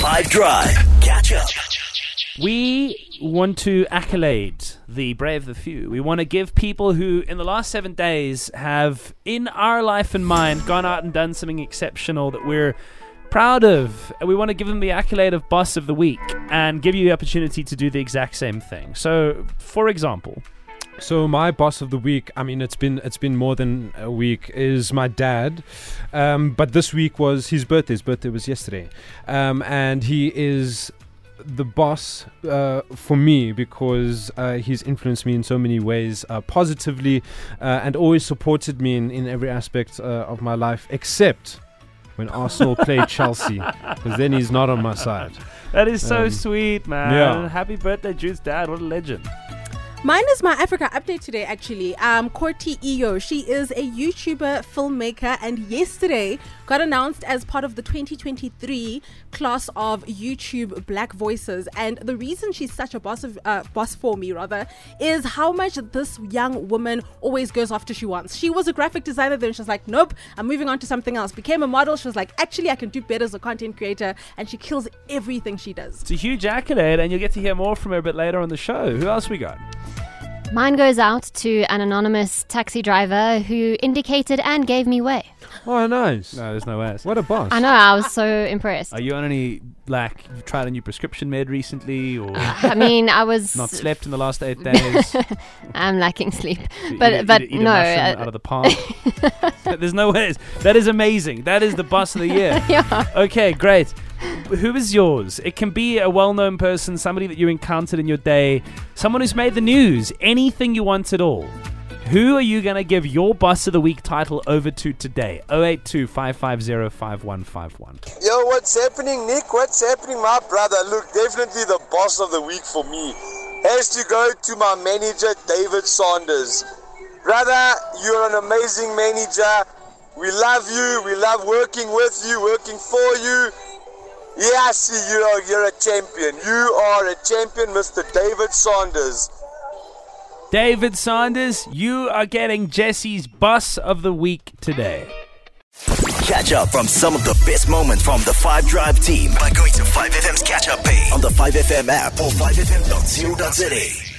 5 Drive. Catch up. We want to accolade the brave, the few. We want to give people who, in the last seven days, have, in our life and mind, gone out and done something exceptional that we're proud of. We want to give them the accolade of Boss of the Week and give you the opportunity to do the exact same thing. So, for example, So my boss of the week, I mean, it's been it's been more than a week, is my dad, um, but this week was his birthday. His birthday was yesterday, um, and he is the boss uh, for me because uh, he's influenced me in so many ways uh, positively, uh, and always supported me in, in every aspect uh, of my life, except when Arsenal played Chelsea, because then he's not on my side. that is so Um, sweet, man. yeah. Happy birthday, Jude's dad. What a legend. Mine is my Africa update today, actually. Um, Korty EO, she is a YouTuber, filmmaker, and yesterday got announced as part of the 2023 class of YouTube Black Voices. And the reason she's such a boss of uh, boss for me, rather, is how much this young woman always goes after she wants. She was a graphic designer, then she was like, "Nope, I'm moving on to something else." Became a model. She was like, "Actually, I can do better as a content creator," and she kills everything she does. It's a huge accolade, and you'll get to hear more from her a bit later on the show. Who else we got? Mine goes out to an anonymous taxi driver who indicated and gave me way. Oh, nice! No, there's no ways. What a boss! I know, I was so impressed. Are you on any, like, you've tried a new prescription med recently, or I mean, I was not slept in the last eight days? I'm lacking sleep. Eat But- a- but eat a, eat a no, uh, out of the palm. There's no ways. That is amazing. That is the boss of the year. yeah. Okay, great. Who is yours? It can be a well-known person, somebody that you encountered in your day, someone who's made the news, anything you want at all. Who are you going to give your boss of the week title over to today? 082 550 Yo, what's happening, Nick? What's happening, my brother? Look, definitely the boss of the week for me has to go to my manager, David Saunders. Brother, you're an amazing manager. We love you. We love working with you, working for you. Yeah, I you are, you're a champion. You are a champion, Mr. David Saunders. David Saunders, you are getting Jesse's bus of the week today. Catch up from some of the best moments from the 5 Drive team by going to 5FM's catch up page on the 5FM app or 5FM.co.za.